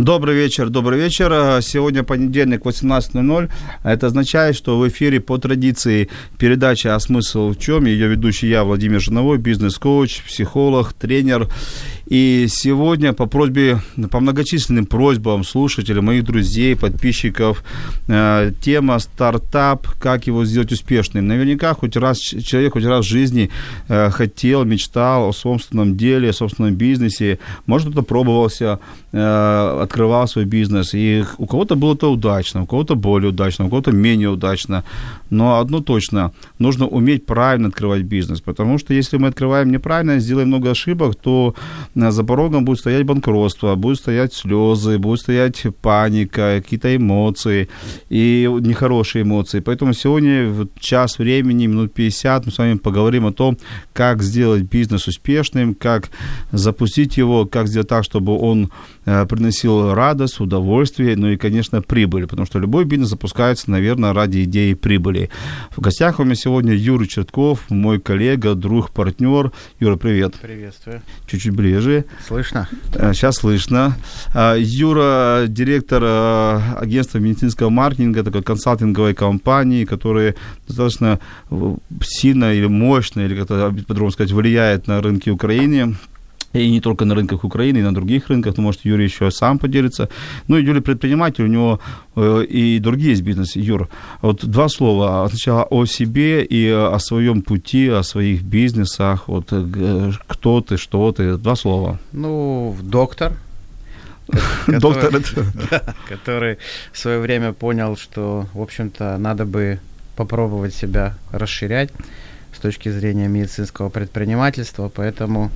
Добрый вечер, добрый вечер. Сегодня понедельник, 18.00. Это означает, что в эфире по традиции передача «А смысл в чем?» Ее ведущий я, Владимир Жиновой, бизнес-коуч, психолог, тренер. И сегодня по просьбе, по многочисленным просьбам слушателей, моих друзей, подписчиков, э, тема стартап, как его сделать успешным. Наверняка хоть раз человек хоть раз в жизни э, хотел, мечтал о собственном деле, о собственном бизнесе. Может, кто-то пробовался, э, открывал свой бизнес. И у кого-то было это удачно, у кого-то более удачно, у кого-то менее удачно. Но одно точно, нужно уметь правильно открывать бизнес. Потому что если мы открываем неправильно, сделаем много ошибок, то за порогом будет стоять банкротство, будет стоять слезы, будет стоять паника, какие-то эмоции и нехорошие эмоции. Поэтому сегодня в час времени, минут 50, мы с вами поговорим о том, как сделать бизнес успешным, как запустить его, как сделать так, чтобы он э, приносил радость, удовольствие, ну и, конечно, прибыль, потому что любой бизнес запускается, наверное, ради идеи прибыли. В гостях у меня сегодня Юрий Чертков, мой коллега, друг, партнер. Юра, привет. Приветствую. Чуть-чуть ближе. Слышно? Сейчас э, слышно. А, Юра, директор э, агентства медицинского маркетинга, такой консалтинговой компании, которая достаточно э, сильно или мощно, или как-то по-другому сказать, влияет на рынки Украины. И не только на рынках Украины, и на других рынках. Ну, может, Юрий еще сам поделится. Ну, и Юрий предприниматель, у него э, и другие есть бизнесы. Юр, вот два слова. Сначала о себе и о своем пути, о своих бизнесах. Вот э, кто ты, что ты. Два слова. Ну, доктор. Доктор, который в свое время понял, что, в общем-то, надо бы попробовать себя расширять с точки зрения медицинского предпринимательства, поэтому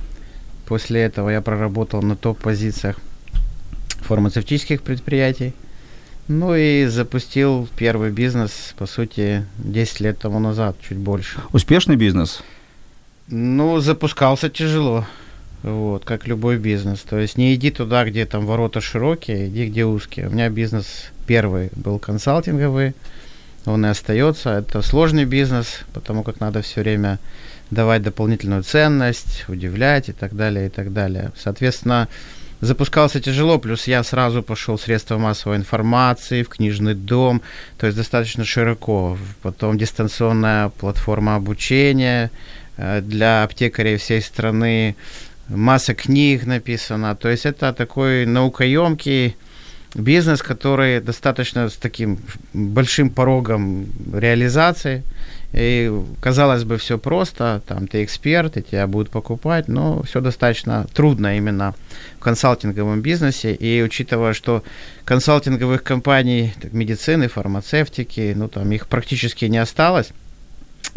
После этого я проработал на топ-позициях фармацевтических предприятий. Ну и запустил первый бизнес, по сути, 10 лет тому назад, чуть больше. Успешный бизнес? Ну, запускался тяжело, вот, как любой бизнес. То есть не иди туда, где там ворота широкие, иди где узкие. У меня бизнес первый был консалтинговый, он и остается. Это сложный бизнес, потому как надо все время давать дополнительную ценность, удивлять и так далее, и так далее. Соответственно, запускался тяжело, плюс я сразу пошел в средства массовой информации, в книжный дом, то есть достаточно широко. Потом дистанционная платформа обучения э, для аптекарей всей страны, масса книг написано. То есть это такой наукоемкий бизнес, который достаточно с таким большим порогом реализации – и, казалось бы, все просто, там ты эксперт, и тебя будут покупать, но все достаточно трудно именно в консалтинговом бизнесе. И учитывая, что консалтинговых компаний так, медицины, фармацевтики, ну там их практически не осталось,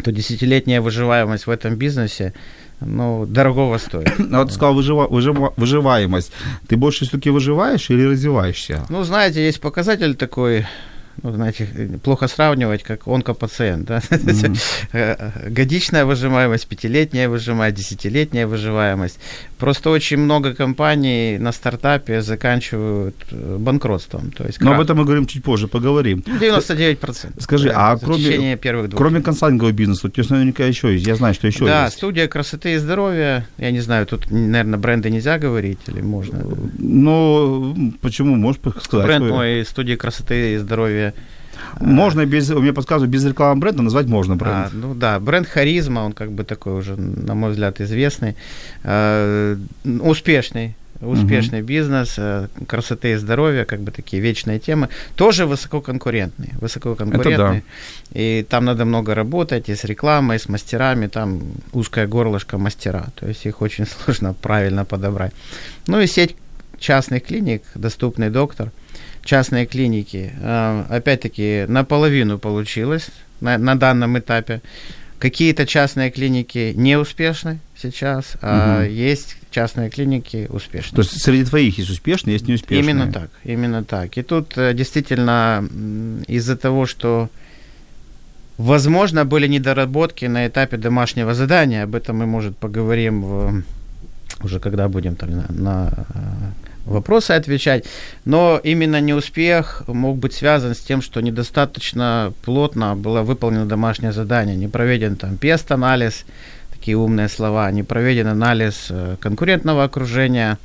то десятилетняя выживаемость в этом бизнесе ну, дорогого стоит. А вот сказал выжива, выжива, выживаемость. Ты больше все-таки выживаешь или развиваешься? Ну, знаете, есть показатель такой ну, знаете, плохо сравнивать, как онкопациент. Да? Mm-hmm. Годичная выживаемость, пятилетняя выживаемость, десятилетняя выживаемость. Просто очень много компаний на стартапе заканчивают э, банкротством. То есть Но об этом мы говорим чуть позже, поговорим. 99%. Скажи, а кроме, первых кроме консалтингового бизнеса, у тебя наверняка еще есть, я знаю, что еще да, есть. Да, студия красоты и здоровья, я не знаю, тут, наверное, бренды нельзя говорить или можно? Ну, почему, можешь сказать? Бренд мой, студия красоты и здоровья можно без, мне подсказывают, без рекламы бренда назвать можно бренд. А, ну да, бренд Харизма, он как бы такой уже, на мой взгляд, известный, э, успешный, успешный uh-huh. бизнес, э, красоты и здоровья, как бы такие вечные темы, тоже высококонкурентные, высококонкурентные. Да. И там надо много работать и с рекламой, и с мастерами, там узкое горлышко мастера, то есть их очень сложно правильно подобрать. Ну и сеть частных клиник, доступный доктор – частные клиники. Э, опять-таки, наполовину получилось на, на данном этапе. Какие-то частные клиники не успешны сейчас, а Мгм. есть частные клиники успешные. То есть среди твоих есть успешные, есть неуспешные. Именно так, именно так. И тут э, действительно из-за того, что возможно были недоработки на этапе домашнего задания, об этом мы, может, поговорим в- уже когда будем там на, на, э, вопросы отвечать, но именно неуспех мог быть связан с тем, что недостаточно плотно было выполнено домашнее задание, не проведен там пест-анализ, такие умные слова, не проведен анализ э, конкурентного окружения,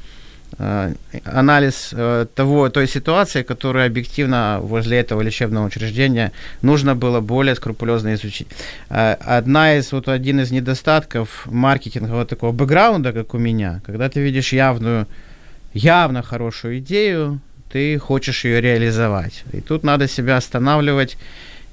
э, анализ э, того, той ситуации, которую объективно возле этого лечебного учреждения нужно было более скрупулезно изучить. Одна из, вот один из недостатков маркетингового такого бэкграунда, как у меня, когда ты видишь явную, явно хорошую идею, ты хочешь ее реализовать. И тут надо себя останавливать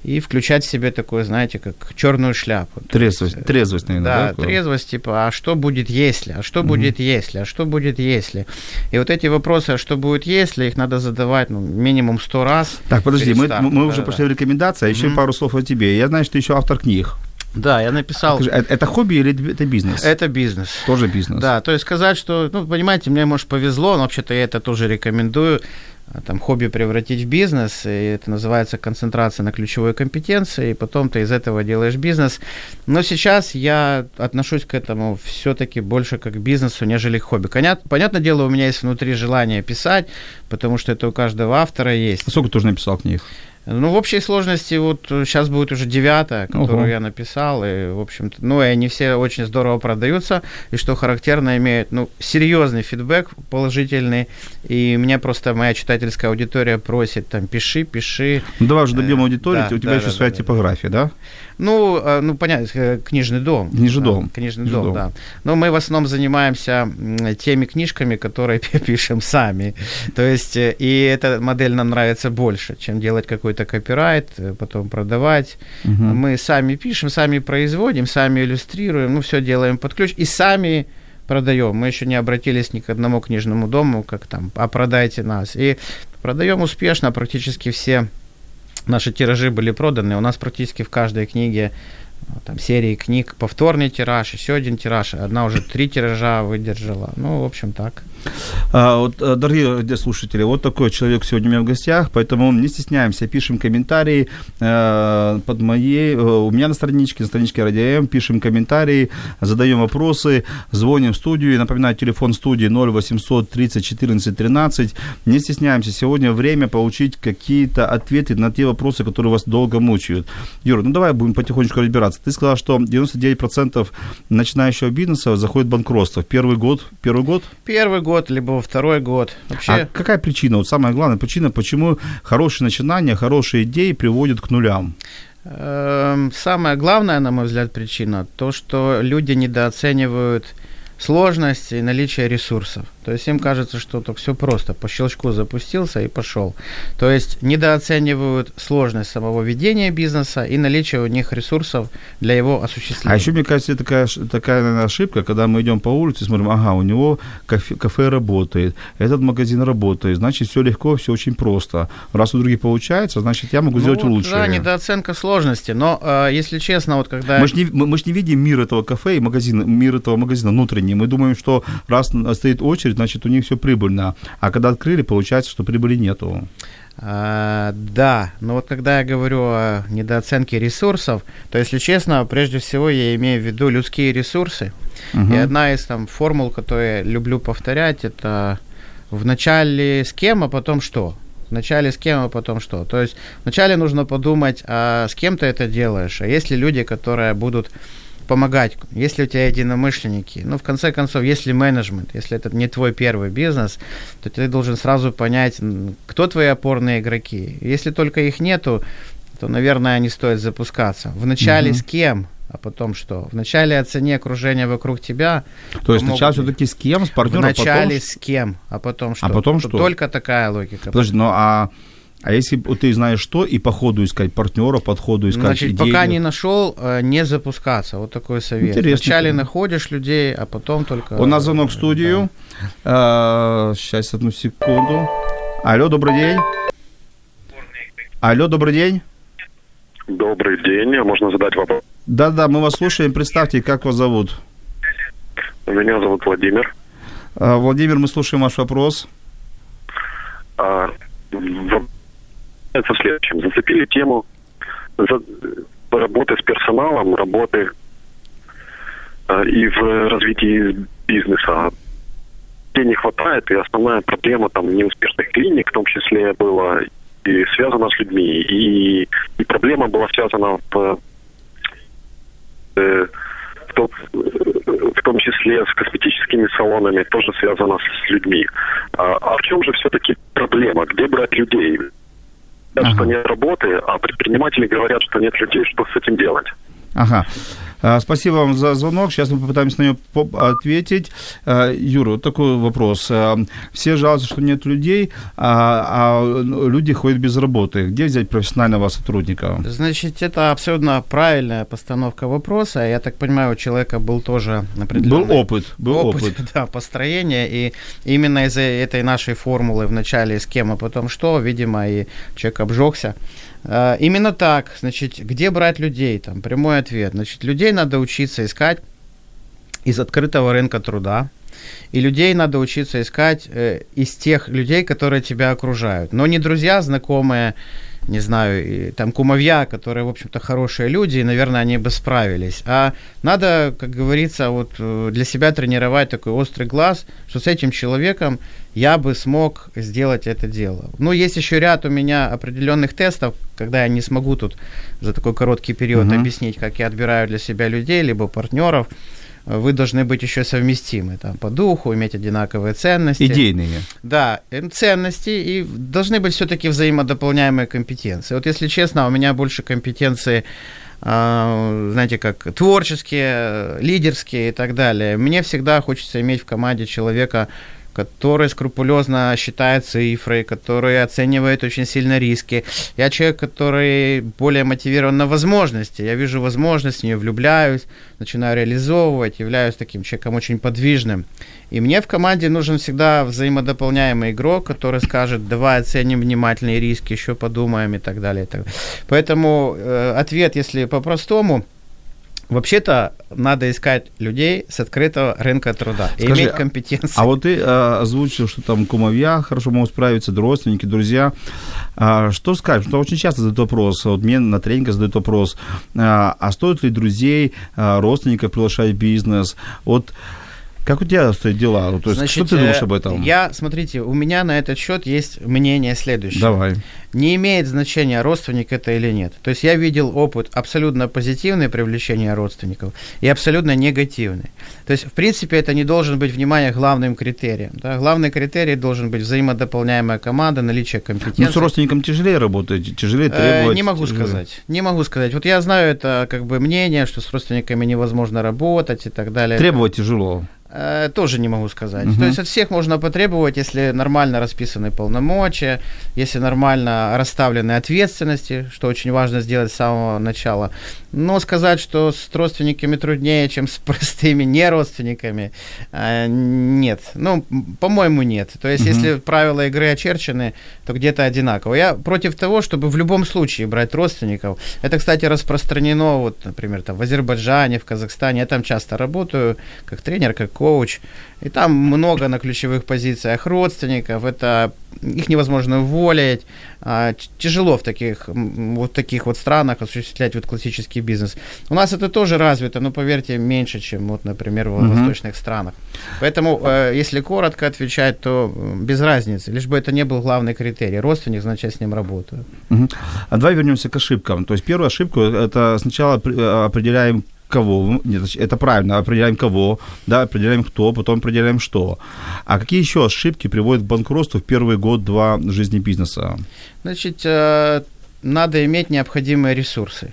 и включать в себе такое, знаете, как черную шляпу. Трезвость, есть, э, трезвость, наверное, да, да? трезвость, типа, а что будет если, а что будет если, а что будет если. И вот эти вопросы, а что будет если, их надо задавать ну, минимум сто раз. Так, подожди, мы, мы уже Да-да-да. пошли в рекомендации, а еще Мгм. пару слов о тебе. Я знаю, что ты еще автор книг. Да, я написал. Скажи, э- это хобби или это бизнес? Это бизнес. Тоже бизнес. Да, то есть сказать, что, ну, понимаете, мне, может, повезло, но вообще-то я это тоже рекомендую, а, там, хобби превратить в бизнес, и это называется концентрация на ключевой компетенции, и потом ты из этого делаешь бизнес. Но сейчас я отношусь к этому все-таки больше как к бизнесу, нежели к хобби. Понят, понятное дело, у меня есть внутри желание писать, потому что это у каждого автора есть. Сколько ты уже написал книг? Ну, в общей сложности, вот сейчас будет уже девятая, которую Ого. я написал, и, в общем-то, ну, и они все очень здорово продаются, и что характерно, имеют, ну, серьезный фидбэк положительный, и меня просто моя читательская аудитория просит, там, пиши, пиши. Ну, давай уже добьем Э, аудиторию, да, у тебя да, еще да, своя да, да. типография, да? Ну, э, ну, понятно, э, книжный дом. Книжный дом. Книжный дом, дом. да. Но мы в основном занимаемся теми книжками, которые пишем сами. То есть, э, и эта модель нам нравится больше, чем делать какой-то копирайт, потом продавать. Мгм. Мы сами пишем, сами производим, сами иллюстрируем, ну, все делаем под ключ и сами продаем. Мы еще не обратились ни к одному книжному дому, как там, а продайте нас. И продаем успешно, практически все наши тиражи были проданы. У нас практически в каждой книге а, там, серии книг повторный тираж, еще один тираж, одна уже три тиража выдержала. Ну, в общем, так. А, вот, э, дорогие слушатели, вот такой человек сегодня у меня в гостях, поэтому не стесняемся, пишем комментарии э, под моей, э, у меня на страничке, на страничке Радио М, пишем комментарии, задаем вопросы, звоним в студию, напоминаю, телефон студии 0800 30 14 13, не стесняемся, сегодня время получить какие-то ответы на те вопросы, которые вас долго мучают. Юра, ну давай будем потихонечку разбираться. Ты сказал, что 99% начинающего бизнеса заходит в банкротство. Первый год, первый год Первый год, либо второй год. Вообще, а какая причина? Вот самая главная причина, почему хорошие начинания, хорошие идеи приводят к нулям? Эм, Самая главная, на мой взгляд, причина то, что люди недооценивают сложность и наличие ресурсов. То есть им кажется, что так все просто, по щелчку запустился и пошел. То есть недооценивают сложность самого ведения бизнеса и наличие у них ресурсов для его осуществления. А еще, мне кажется, такая, такая наверное, ошибка, когда мы идем по улице, смотрим, ага, у него кафе, кафе работает, этот магазин работает, значит, все легко, все очень просто. Раз у других получается, значит, я могу Ну сделать вот, лучше. Да, недооценка сложности. Но, э, если честно, вот когда... Мы же не, мы, мы ж не видим мир этого кафе и магазина, мир этого магазина внутренний. Мы думаем, что раз стоит очередь, значит, у них все прибыльно. А когда открыли, получается, что прибыли нету. А, да, но вот когда я говорю о недооценке ресурсов, то, если честно, прежде всего я имею в виду людские ресурсы. Мгм. И одна из там формул, которую я люблю повторять, это вначале с кем, а потом что. Вначале с кем, а потом что. То есть вначале нужно подумать, а с кем ты это делаешь, а есть ли люди, которые будут помогать, если у тебя единомышленники. Ну, в конце концов, если менеджмент, если это не твой первый бизнес, то ты должен сразу понять, кто твои опорные игроки. Если только их нету, то, наверное, не стоит запускаться. Вначале Мгм. с кем, а потом что? Вначале оцени окружение вокруг тебя, То есть сначала все-таки с кем, с партнером, Вначале потом... с кем, а потом что? потом Тут что? Только такая логика. Подожди, ну а, а если вот ты знаешь что, и по ходу искать партнера, под ходу искать Значит, идею? пока не нашел, э, не запускаться. Вот такой совет. Интересно. Вначале находишь людей, а потом только... У нас звонок в студию. А, сейчас, одну секунду. Алло, добрый день. Алло, добрый день. Добрый день. Можно задать вопрос? Да-да, мы вас слушаем. Представьте, как вас зовут? Меня зовут Владимир. А, Владимир, мы слушаем ваш вопрос. А, в- в следующем. Зацепили тему за- работы с персоналом, работы а, и в развитии бизнеса. Где не хватает, и основная проблема там неуспешных клиник в том числе была и связана с людьми. И, и проблема была связана в, э, в, том, в том числе с косметическими салонами, тоже связана с людьми. А, а в чем же все-таки проблема? Где брать людей? Говорят, что Ага. нет работы, а предприниматели говорят, что нет людей. Что с этим делать? Ага. А, Спасибо вам за звонок. Сейчас мы попытаемся на него ответить. А, Юра, вот такой вопрос. А, Все жалуются, что нет людей, а, люди ходят без работы. Где взять профессионального сотрудника? Значит, это абсолютно правильная постановка вопроса. Я так понимаю, у человека был тоже определенный Был опыт. Был опыт. опыт, да, построения, и именно из-за этой нашей формулы вначале с кем, а потом что, видимо, и человек обжегся. А, Именно так, значит, где брать людей, там, прямой ответ. Значит, людей надо учиться искать из открытого рынка труда, и людей надо учиться искать э, из тех людей, которые тебя окружают. Но не друзья, знакомые, не знаю, и, там кумовья, которые, в общем-то, хорошие люди, и, наверное, они бы справились. А надо, как говорится, вот э, для себя тренировать такой острый глаз, что с этим человеком я бы смог сделать это дело. Ну, есть еще ряд у меня определенных тестов, когда я не смогу тут за такой короткий период Мгм. объяснить, как я отбираю для себя людей, либо партнеров. Вы должны быть еще совместимы там, по духу, иметь одинаковые ценности. Идейные. Да, э, ценности и должны быть все-таки взаимодополняемые компетенции. Вот если честно, у меня больше компетенции, а, знаете, как творческие, лидерские и так далее. Мне всегда хочется иметь в команде человека, который скрупулезно считает цифры, который оценивает очень сильно риски. Я человек, который более мотивирован на возможности. Я вижу возможность, в нее влюбляюсь, начинаю реализовывать, являюсь таким человеком очень подвижным. И мне в команде нужен всегда взаимодополняемый игрок, который скажет, давай оценим внимательные риски, еще подумаем и так далее. и так далее. Поэтому э, ответ, если по-простому, Вообще-то надо искать людей с открытого рынка труда и Скажи, иметь компетенции. А вот ты а, озвучил, что там кумовья хорошо могут справиться, родственники, друзья. А, что скажешь? Что очень часто задают вопрос, вот мне на тренингах задают вопрос, а, а стоит ли друзей, а, родственников приглашать в бизнес? Вот как у тебя обстоят дела? Вот, То есть, Значит, что ты думаешь э, об этом? Я, смотрите, у меня на этот счет есть мнение следующее. Давай. Не имеет значения, родственник это или нет. То есть я видел опыт абсолютно позитивный привлечения родственников и абсолютно негативный. То есть, в принципе, это не должен быть, внимание, главным критерием. Да? Главный критерий должен быть взаимодополняемая команда, наличие компетенции. Ну, с родственником тяжелее работать, тяжелее Э, требовать. Не могу тяжелее. сказать. Не могу сказать. Вот я знаю это как бы мнение, что с родственниками невозможно работать и так далее. Требовать тяжело. Э, Тоже не могу сказать. Мгм. То есть от всех можно потребовать, если нормально расписаны полномочия, если нормально расставлены ответственности, что очень важно сделать с самого начала. Но сказать, что с родственниками труднее, чем с простыми неродственниками, э, нет. Ну, по-моему, нет. То есть, Мгм. если правила игры очерчены, то где-то одинаково. Я против того, чтобы в любом случае брать родственников. Это, кстати, распространено, вот, например, там, в Азербайджане, в Казахстане. Я там часто работаю как тренер, как коуч. И там много на ключевых позициях родственников. Это их невозможно уволить. А, тяжело в таких, вот таких вот странах осуществлять вот классический бизнес. У нас это тоже развито, но поверьте, меньше, чем вот, например, в Мгм. восточных странах. Поэтому, э, если коротко отвечать, то без разницы, лишь бы это не был главный критерий. Родственник, значит, я с ним работаю. Мгм. А давай вернемся к ошибкам. То есть первую ошибку это сначала э, определяем кого, нет, это правильно, определяем кого, да, определяем кто, потом определяем что. А какие еще ошибки приводят к банкротству в первый год-два жизни бизнеса? Значит, э, надо иметь необходимые ресурсы.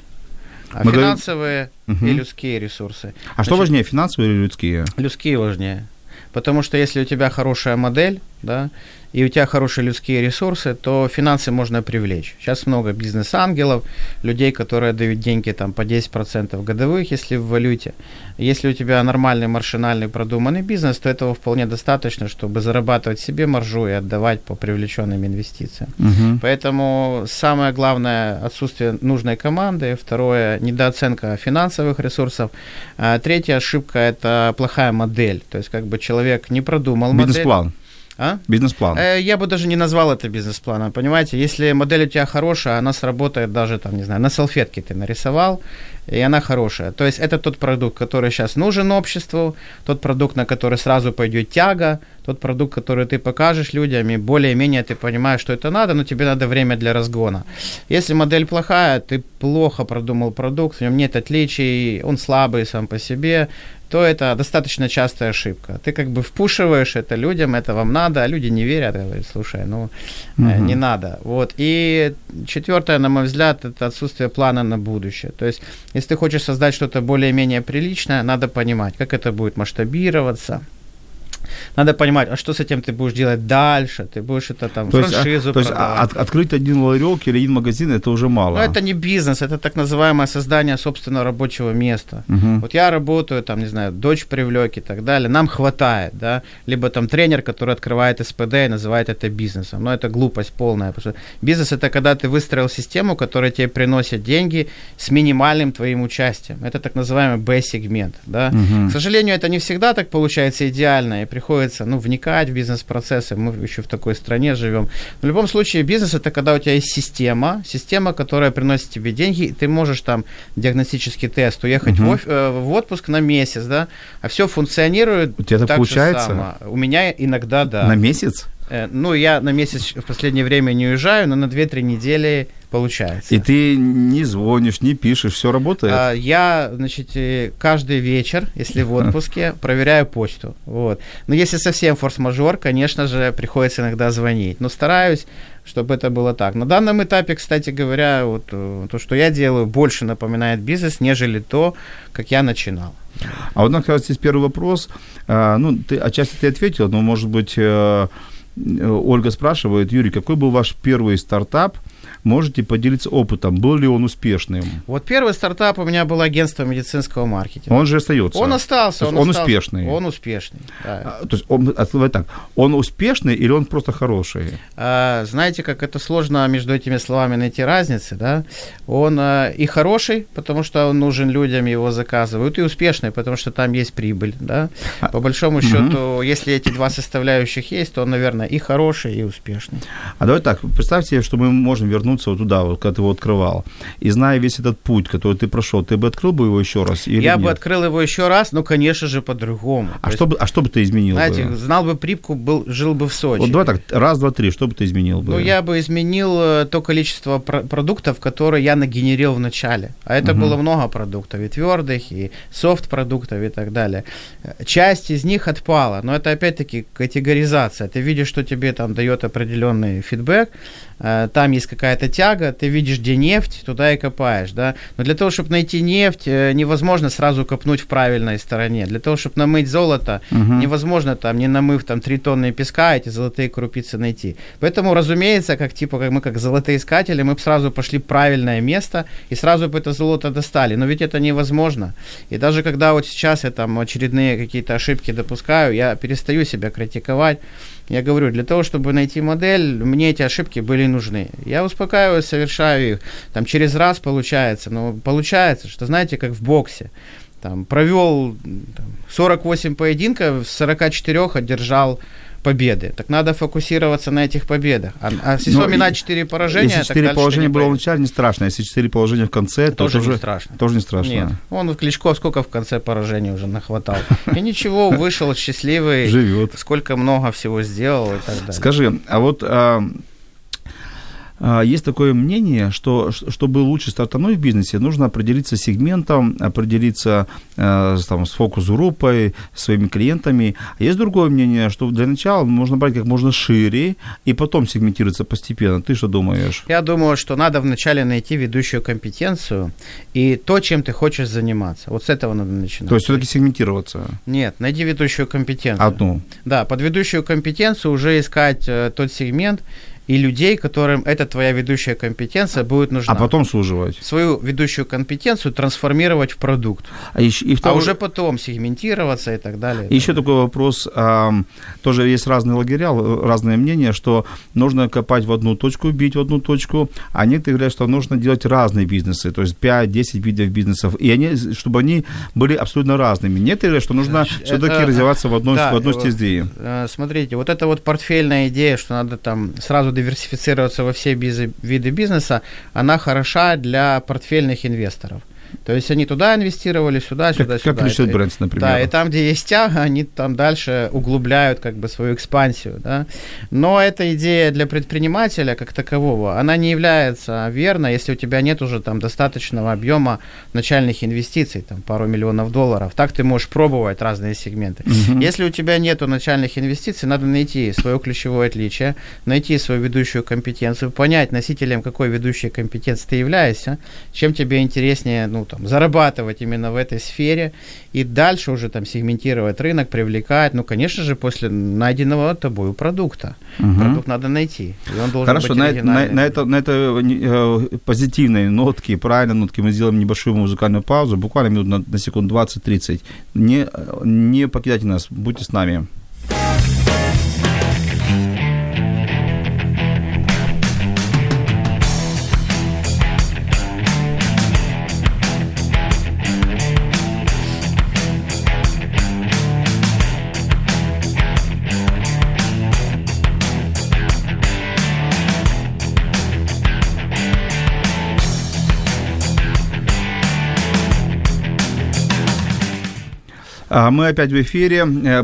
А Мы говорим- финансовые Мгм. и людские ресурсы. А что Значит, важнее, финансовые или людские? Людские важнее. Потому что если у тебя хорошая модель, да, и у тебя хорошие людские ресурсы, то финансы можно привлечь. Сейчас много бизнес-ангелов, людей, которые дают деньги там по 10% годовых, если в валюте. Если у тебя нормальный маршинальный продуманный бизнес, то этого вполне достаточно, чтобы зарабатывать себе маржу и отдавать по привлеченным инвестициям. Мгм. Поэтому самое главное отсутствие нужной команды, второе недооценка финансовых ресурсов, а третья ошибка это плохая модель, то есть как бы человек не продумал модель. Бизнес-план. А? Бизнес-план. Э, Я бы даже не назвал это бизнес-планом, понимаете? Если модель у тебя хорошая, она сработает даже там, не знаю, на салфетке ты нарисовал, и она хорошая. То есть это тот продукт, который сейчас нужен обществу, тот продукт, на который сразу пойдет тяга, тот продукт, который ты покажешь людям, и более-менее ты понимаешь, что это надо, но тебе надо время для разгона. Если модель плохая, ты плохо продумал продукт, в нем нет отличий, он слабый сам по себе, то это достаточно частая ошибка. Ты как бы впушиваешь это людям, это вам надо, а люди не верят, говорят, слушай, ну Мгм. не надо. Вот. И четвертое, на мой взгляд, это отсутствие плана на будущее. То есть, если ты хочешь создать что-то более-менее приличное, надо понимать, как это будет масштабироваться. Надо понимать, а что с этим ты будешь делать дальше? Ты будешь это там То есть, а- франшизу то есть а- от- открыть один ларек или один магазин это уже мало. Но это не бизнес, это так называемое создание собственного рабочего места. Мгм. Вот я работаю, там, не знаю, дочь привлек и так далее, нам хватает, да, либо там тренер, который открывает СПД и называет это бизнесом, но это глупость полная, потому что бизнес это когда ты выстроил систему, которая тебе приносит деньги с минимальным твоим участием, это так называемый B-сегмент, да. Мгм. К сожалению, это не всегда так получается идеально, и приходится, ну, вникать в бизнес-процессы, мы еще в такой стране живем. В любом случае, бизнес это когда у тебя есть система, система, которая приносит тебе деньги, и ты можешь там диагностический тест, уехать Мгм. в, э, в отпуск на месяц, да, а все функционирует У тебя так так же получается? само. У меня иногда, да. На месяц? Э, Ну, я на месяц в последнее время не уезжаю, но на 2-3 недели получается. И ты не звонишь, не пишешь, все работает? А, Я, значит, э, каждый вечер, если в отпуске, проверяю почту. Вот. Но если совсем форс-мажор, конечно же, приходится иногда звонить. Но стараюсь, чтобы это было так. На данном этапе, кстати говоря, вот э, то, что я делаю, больше напоминает бизнес, нежели то, как я начинал. А вот, как раз здесь первый вопрос. А, Ну, ты отчасти ты ответил, но, может быть, э, Ольга спрашивает, Юрий, какой был ваш первый стартап? Можете поделиться опытом? Был ли он успешным? Вот первый стартап у меня было агентство медицинского маркетинга. Он же остается. Он остался. Он, он остался. успешный. Он успешный, да. А, То есть, он, а, так, он успешный или он просто хороший? А, знаете, как это сложно между этими словами найти разницы, да? Он а, и хороший, потому что он нужен людям, его заказывают, и успешный, потому что там есть прибыль, да? По большому счету, если эти два составляющих есть, то он, наверное, и хороший, и успешный. А давай так, представьте, что мы можем вернуться вот туда, вот, когда ты его открывал. И зная весь этот путь, который ты прошел, ты бы открыл бы его еще раз? Или Я бы нет? открыл его еще раз, но, конечно же, по-другому. А То что, бы, а что бы ты изменил есть, Знаете, бы? знал бы припку, был, жил бы в Сочи. Вот давай так, раз, два, три, что бы ты изменил бы? Ну, я бы изменил э, то количество про- продуктов, которые я нагенерил в начале. А это Мгм. было много продуктов, и твердых, и софт-продуктов, и так далее. Часть из них отпала, но это опять-таки категоризация. Ты видишь, что тебе там дает определенный фидбэк, там есть какая-то тяга, ты видишь, где нефть, туда и копаешь, да. Но для того, чтобы найти нефть, э, невозможно сразу копнуть в правильной стороне. Для того, чтобы намыть золото, Мгм. невозможно там, не намыв там 3 тонны песка, эти золотые крупицы найти. Поэтому, разумеется, как типа, как мы как золотоискатели, мы бы сразу пошли в правильное место и сразу бы это золото достали. Но ведь это невозможно. И даже когда вот сейчас я там очередные какие-то ошибки допускаю, я перестаю себя критиковать. Я говорю, для того, чтобы найти модель, мне эти ошибки были нужны. Я успокаиваюсь, совершаю их. Там через раз получается, но получается, что знаете, как в боксе. Там провел там, 48 поединков, с 44 одержал победы. Так надо фокусироваться на этих победах. А, а если Ну, вспоминать 4 поражения, Если четыре положения было в поедешь. начале, не страшно. Если четыре положения в конце, то Тоже тоже не страшно. Тоже не страшно. Нет, он Кличко сколько в конце поражений уже нахватал. И ничего, вышел счастливый, Живет. сколько много всего сделал и так далее. Скажи, а вот а, есть такое мнение, что чтобы лучше стартануть в бизнесе, нужно определиться с сегментом, определиться э, там, с фокус-группой, своими клиентами. А есть другое мнение, что для начала нужно брать как можно шире и потом сегментироваться постепенно. Ты что думаешь? Я думаю, что надо вначале найти ведущую компетенцию и то, чем ты хочешь заниматься. Вот с этого надо начинать. То есть все-таки сегментироваться? Нет, найди ведущую компетенцию. Одну? Да, под ведущую компетенцию уже искать э, тот сегмент, и людей, которым эта твоя ведущая компетенция будет нужна. А потом суживать. Свою ведущую компетенцию трансформировать в продукт. А, еще, и второй... а уже потом сегментироваться и так далее. И еще такой вопрос. Тоже есть разные лагеря, разные мнения, что нужно копать в одну точку, бить в одну точку, а некоторые говорят, что нужно делать разные бизнесы, то есть 5-10 видов бизнесов, и они, чтобы они были абсолютно разными. Некоторые говорят, что нужно Значит, все-таки это... развиваться в одной, да, в одной стезе. Э, смотрите, вот это вот портфельная идея, что надо там сразу диверсифицироваться во все биз- виды бизнеса, она хороша для портфельных инвесторов. То есть они туда инвестировали, сюда, сюда, как, сюда. Как Richard Branson, например. Да, и там, где есть тяга, они там дальше углубляют как бы свою экспансию, да. Но эта идея для предпринимателя как такового, она не является верной, если у тебя нет уже там достаточного объема начальных инвестиций, там пару миллионов долларов. Так ты можешь пробовать разные сегменты. Угу. Если у тебя нету начальных инвестиций, надо найти свое ключевое отличие, найти свою ведущую компетенцию, понять носителем какой ведущей компетенции ты являешься, чем тебе интереснее, ну, там, зарабатывать именно в этой сфере и дальше уже там сегментировать рынок, привлекать, ну, конечно же, после найденного тобою продукта. Угу. Продукт надо найти, и он должен Хорошо, быть на, на, на, это, на этой э, позитивной нотке, правильной нотке мы сделаем небольшую музыкальную паузу, буквально минут на, на секунд 20-30. Не, не покидайте нас, будьте с нами. Мы опять в эфире. Э,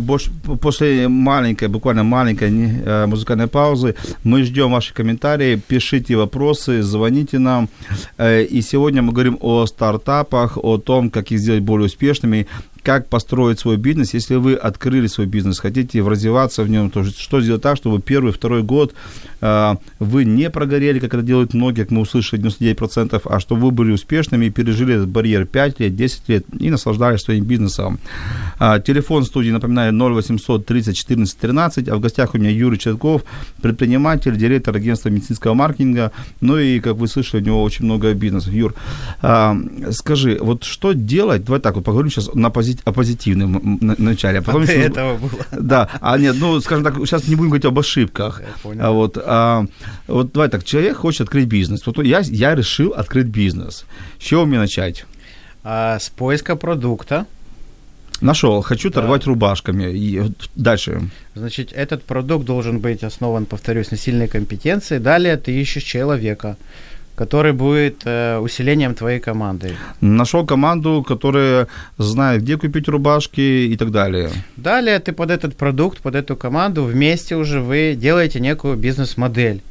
после маленькой, буквально маленькой э, музыкальной паузы мы ждем ваши комментарии. Пишите вопросы, звоните нам. Э, и сегодня мы говорим о стартапах, о том, как их сделать более успешными как построить свой бизнес, если вы открыли свой бизнес, хотите развиваться в нем, то что сделать так, чтобы первый, второй год э, вы не прогорели, как это делают многие, как мы услышали, 99%, а чтобы вы были успешными и пережили этот барьер 5 лет, 10 лет и наслаждались своим бизнесом. А, телефон студии, напоминаю, 0800 30 14 13, а в гостях у меня Юрий Четков, предприниматель, директор агентства медицинского маркетинга, ну и, как вы слышали, у него очень много бизнесов. Юр, а, скажи, вот что делать, давай так вот поговорим сейчас на позиции о позитивном начале. А потом а еще... этого было. Да, а нет, ну, скажем так, сейчас не будем говорить об ошибках. Я понял. А вот, а, вот давай так, человек хочет открыть бизнес. Вот я, я решил открыть бизнес. С чего мне начать? А, с поиска продукта. Нашел, хочу да. торговать рубашками. И дальше. Значит, этот продукт должен быть основан, повторюсь, на сильной компетенции. Далее ты ищешь человека который будет э, усилением твоей команды. Нашел команду, которая знает, где купить рубашки и так далее. Далее ты под этот продукт, под эту команду вместе уже вы делаете некую бизнес-модель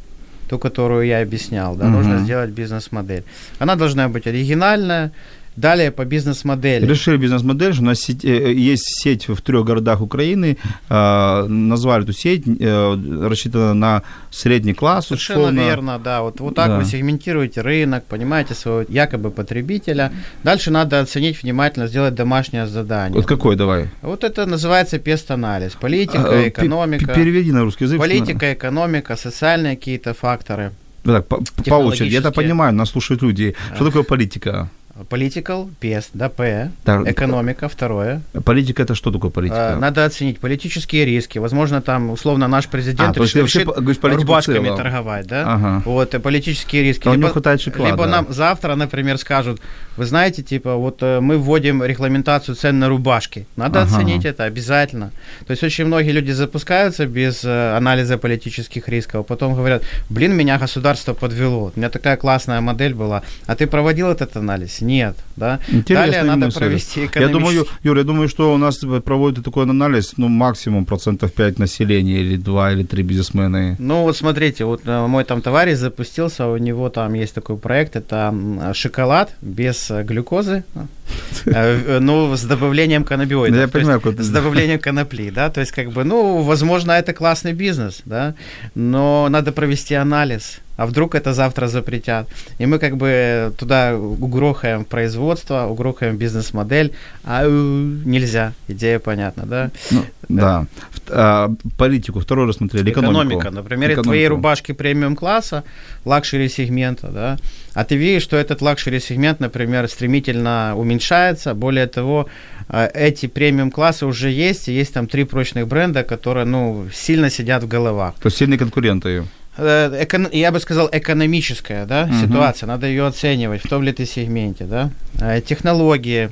ту, которую я объяснял, да, угу. нужно сделать бизнес-модель. Она должна быть оригинальная, Далее по бизнес-модели. Решили бизнес-модель, что у нас сеть, э, есть сеть в трех городах Украины, э, назвали эту сеть, э, рассчитана на средний класс. Совершенно условно. верно, да. Вот, вот так да. вы сегментируете рынок, понимаете своего якобы потребителя. Дальше надо оценить внимательно, сделать домашнее задание. Вот какой давай? Вот это называется пест-анализ. Политика, а, экономика. Переведи на русский язык. Политика, экономика, социальные какие-то факторы. Так, по, по очереди. Я-то понимаю, нас слушают люди. Что такое политика? Political, PS, да, P. Да. Экономика, второе. Политика это что такое политика? А, надо оценить политические риски. Возможно, там, условно, наш президент а, решит, решит рубашками целом. торговать, да? Ага. Вот, и политические риски. либо, не хватает шоколада. Либо нам завтра, например, скажут, вы знаете, типа, вот э, мы вводим регламентацию цен на рубашки. Надо ага. оценить это обязательно. То есть очень многие люди запускаются без э, анализа политических рисков, а потом говорят, блин, меня государство подвело. У меня такая классная модель была. А ты проводил этот анализ? Нет, да. Интересный Далее надо мысль. провести Я экономический... думаю, Юр, я думаю, что у нас проводят такой анализ, ну, максимум процентов 5 населения, или 2, или 3 бизнесмена. Ну вот смотрите, вот э, мой там товарищ запустился, у него там есть такой проект, это шоколад без э, глюкозы, э, ну с добавлением каннабиоидов. Да, я есть понимаю, как- С добавлением конопли, да, то есть как бы, ну, возможно, это классный бизнес, да, но надо провести анализ, а вдруг это завтра запретят. И мы как бы туда угрохаем производство, угрохаем бизнес-модель, а э, нельзя, идея понятна, да. Ну, да. В- а, политику второй рассмотрели, экономику. Экономика, например, Экономику. твоей рубашки премиум класса, luxury сегмента, да, а ты видишь, что этот luxury сегмент, например, стремительно уменьшается. Более того, э, эти премиум классы уже есть, и есть там три прочных бренда, которые, ну, сильно сидят в головах. То есть сильные конкуренты. Э, я бы сказал, экономическая да, Мгм. ситуация, надо ее оценивать, в том ли ты сегменте, да. Э, Технологии,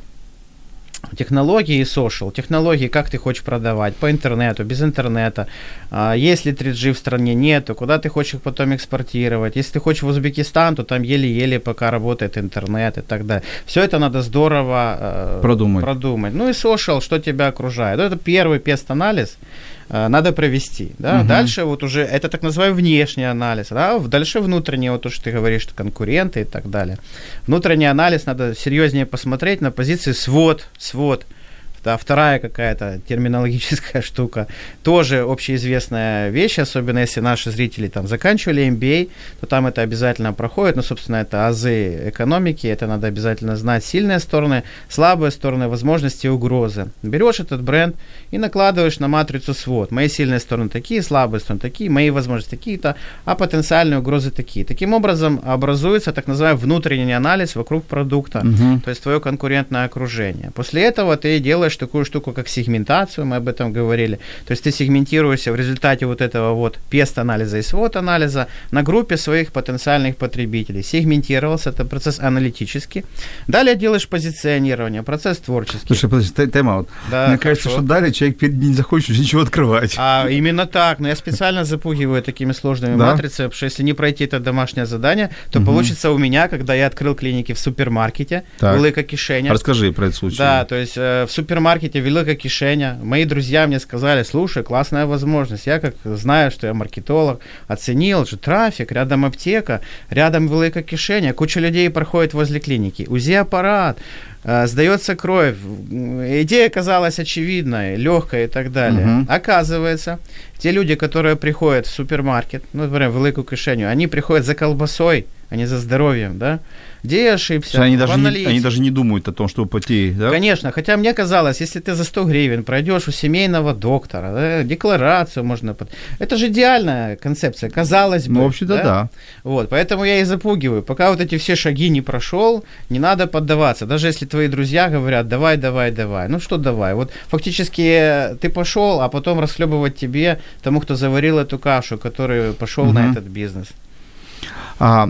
технологии и social. Технологии, как ты хочешь продавать, по интернету, без интернета. А, Есть ли 3G в стране, нету, куда ты хочешь их потом экспортировать. Если ты хочешь в Узбекистан, то там еле-еле пока работает интернет и так далее. Все это надо здорово э, Продумать. продумать. Ну и social, что тебя окружает. Ну, Это первый пест-анализ надо провести. Да? Мгм. Дальше вот уже, это так называемый внешний анализ. Да? Дальше внутренний, вот то, что ты говоришь, что конкуренты и так далее. Внутренний анализ надо серьезнее посмотреть на позиции свод, свод. Да, вторая какая-то терминологическая штука, тоже общеизвестная вещь, особенно если наши зрители там заканчивали MBA, то там это обязательно проходит, ну, собственно, это азы экономики, это надо обязательно знать сильные стороны, слабые стороны, возможности и угрозы. Берешь этот бренд и накладываешь на матрицу свод. Мои сильные стороны такие, слабые стороны такие, мои возможности такие-то, а потенциальные угрозы такие. Таким образом, образуется так называемый внутренний анализ вокруг продукта, Мгм. то есть твое конкурентное окружение. После этого ты делаешь такую штуку, как сегментацию, мы об этом говорили. То есть ты сегментируешься в результате вот этого вот пест-анализа и свод-анализа на группе своих потенциальных потребителей. Сегментировался, это процесс аналитический. Далее делаешь позиционирование, процесс творческий. Слушай, подожди, тай- тайм-аут. Да, Мне кажется, хорошо. что далее человек не захочет ничего открывать. А именно так, но я специально запугиваю такими сложными Да? матрицами, потому что если не пройти это домашнее задание, то Мгм. получится у меня, когда я открыл клиники в супермаркете, Так. велика кишеня. Расскажи про этот случай. Да, то есть э, в супермаркете велика кишеня. Мои друзья мне сказали, слушай, классная возможность. Я как знаю, что я маркетолог, оценил же трафик, рядом аптека, рядом велика кишеня, куча людей проходит возле клиники. УЗИ-аппарат, сдается кровь. Идея казалась очевидной, легкой и так далее. Мгм. Оказывается, те люди, которые приходят в супермаркет, ну, например, в великую кишеню, они приходят за колбасой, а не за здоровьем, да? Где я ошибся? Они даже, не, они даже не думают о том, чтобы пойти, да? Конечно, хотя мне казалось, если ты за 100 гривен пройдешь у семейного доктора, да, декларацию можно... Под... Это же идеальная концепция, казалось бы. Ну, вообще-то да. Вот, поэтому я и запугиваю. Пока вот эти все шаги не прошел, не надо поддаваться. Даже если твои друзья говорят, давай, давай, давай. Ну что давай? Вот фактически э, ты пошел, а потом расхлебывать тебе, тому, кто заварил эту кашу, который пошел на Мгм. этот бизнес. А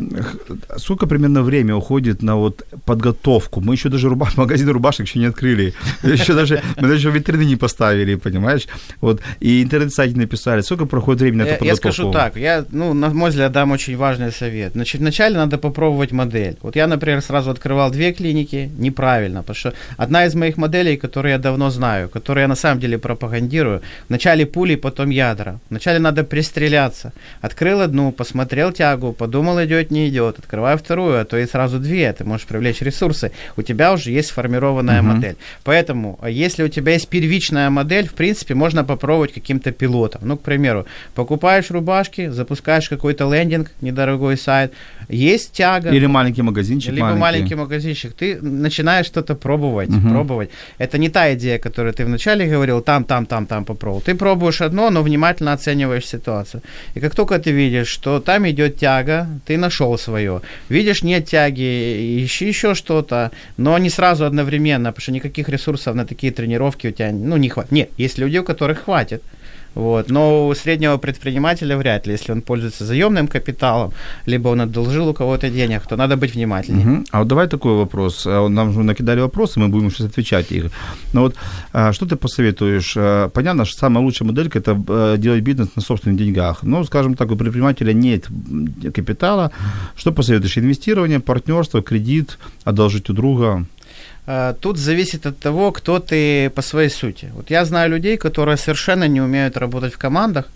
сколько примерно время уходит на вот подготовку? Мы еще даже руба- магазин рубашек еще не открыли. Еще даже, мы даже витрины не поставили, понимаешь? Вот. И интернет-сайт не написали. Сколько проходит времени на эту Я, я подготовку? скажу так, я, ну, на мой взгляд, дам очень важный совет. Значит, вначале надо попробовать модель. Вот я, например, сразу открывал две клиники неправильно, потому что одна из моих моделей, которую я давно знаю, которую я на самом деле пропагандирую, вначале пули, потом ядра. Вначале надо пристреляться. Открыл одну, посмотрел тягу, подумал, идет, не идет. Открываю вторую, а то и сразу две. Ты можешь привлечь ресурсы. У тебя уже есть сформированная Мгм. модель. Поэтому, а если у тебя есть первичная модель, в принципе, можно попробовать каким-то пилотом. Ну, к примеру, покупаешь рубашки, запускаешь какой-то лендинг, недорогой сайт, есть тяга. Или маленький магазинчик Либо маленький. магазинчик, ты начинаешь что-то пробовать, Мгм. пробовать. Это не та идея, которую ты вначале говорил, там, там, там, там попробовал. Ты пробуешь одно, но внимательно оцениваешь ситуацию. И как только ты видишь, что там идет тяга, ты нашел свое. Видишь, нет тяги, ищи еще что-то, но не сразу одновременно, потому что никаких ресурсов на такие тренировки у тебя ну, не хватит. Нет, есть люди, у которых хватит. Вот. Но у среднего предпринимателя вряд ли, если он пользуется заемным капиталом, либо он одолжил у кого-то денег, то надо быть внимательнее. Угу. А вот давай такой вопрос. А Нам уже накидали вопросы, мы будем сейчас отвечать их. Но вот а, что ты посоветуешь? А, Понятно, что самая лучшая моделька – это э, делать бизнес на собственных деньгах. Но, скажем так, у предпринимателя нет капитала. Что посоветуешь? Инвестирование, партнерство, кредит, одолжить у друга? Э, Тут зависит от того, кто ты по своей сути. Вот я знаю людей, которые совершенно не умеют работать в командах,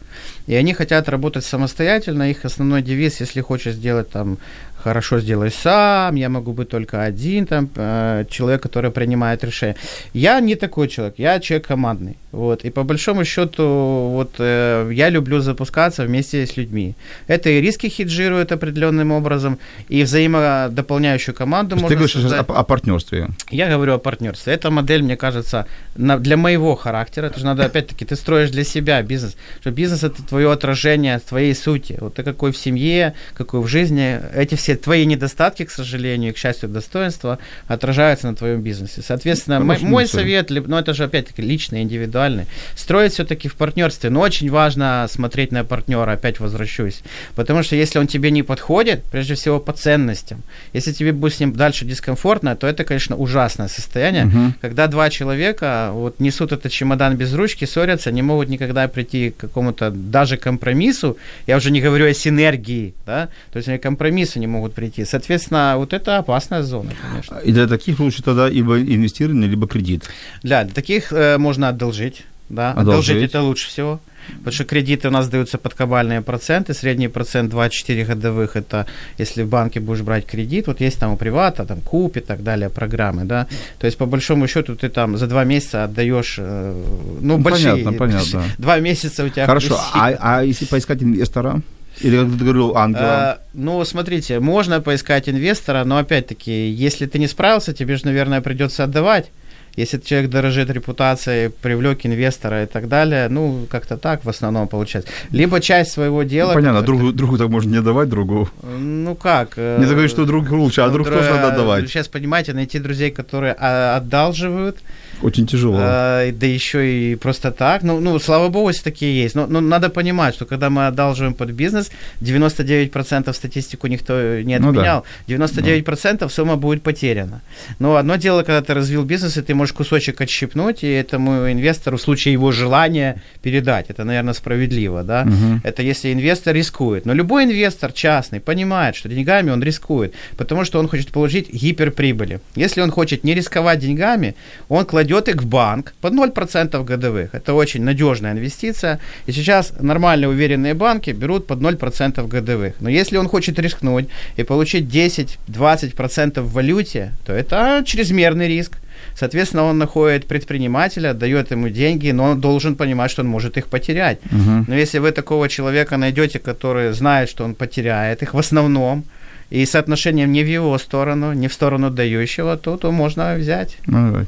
и они хотят работать самостоятельно. Их основной девиз, если хочешь сделать там хорошо сделай сам, я могу быть только один там э, человек, который принимает решения. Я не такой человек, я человек командный. Вот. И по большому счету, вот э, я люблю запускаться вместе с людьми. Это и риски хеджирует определенным образом, и взаимодополняющую команду можно ты говоришь создать. о, о партнерстве. Я говорю о партнерстве. Эта модель, мне кажется, на- для моего характера. Это же надо, опять-таки, ты строишь для себя бизнес. Что бизнес это твое отражение твоей сути. Вот ты какой в семье, какой в жизни. Эти все твои недостатки, к сожалению, и, к счастью, достоинства отражаются на твоем бизнесе. Соответственно, мой, Конечно, мой всё. совет, ну это же опять-таки личный, индивидуальный, строить все-таки в партнерстве. Но очень важно смотреть на партнера, опять возвращусь. Потому что если он тебе не подходит, прежде всего по ценностям, если тебе будет с ним дальше дискомфортно, то это, конечно, ужасное состояние, Мгм. когда два человека вот несут этот чемодан без ручки, ссорятся, не могут никогда прийти к какому-то даже компромиссу. Я уже не говорю о синергии, да, то есть они к компромиссу не могут прийти. Соответственно, вот это опасная зона, конечно. И для таких лучше тогда либо инвестирование, либо кредит. Для таких э, можно одолжить, да, одолжить. Одолжить. это лучше всего. Потому что кредиты у нас даются под кабальные проценты. Средний процент 2-4 годовых это если в банке будешь брать кредит. Вот есть там у привата, там куп и так далее программы, да. То есть по большому счету ты там за два месяца отдаешь, э, ну, Ну, большие. понятно, понятно. Два месяца у тебя Хорошо, а, а если поискать инвестора? Или, как ты говорил, ангела? Э, ну, смотрите, можно поискать инвестора, но опять-таки, если ты не справился, тебе же, наверное, придется отдавать. Если человек дорожит репутацией, привлек инвестора и так далее, ну, как-то так в основном получается. Либо часть своего дела... Ну, понятно, как- другу, другу так можно не давать другу. Ну, как? э, Не говорит, что друг лучше, а друг тоже надо давать. Сейчас, понимаете, найти друзей, которые а, одалживают, Очень тяжело. э, да еще и просто так. Ну, ну, слава богу, если такие есть. Но, но надо понимать, что когда мы одалживаем под бизнес, 99% статистику никто не Ну да. отменял, 99% сумма будет потеряна. Но одно дело, когда ты развил бизнес, и ты можешь кусочек отщипнуть, и этому инвестору в случае его желания передать. Это, наверное, справедливо, да? Мгм. Это если инвестор рискует. Но любой инвестор частный понимает, что деньгами он рискует, потому что он хочет получить гиперприбыли. Если он хочет не рисковать деньгами, он кладет их в банк под 0% годовых. Это очень надежная инвестиция. И сейчас нормальные уверенные банки берут под 0% годовых. Но если он хочет рискнуть и получить 10-20% в валюте, то это чрезмерный риск. Соответственно, он находит предпринимателя, дает ему деньги, но он должен понимать, что он может их потерять. Мгм. Но если вы такого человека найдете, который знает, что он потеряет их в основном, и соотношением не в его сторону, не в сторону дающего, то, то можно взять. Ну, давай.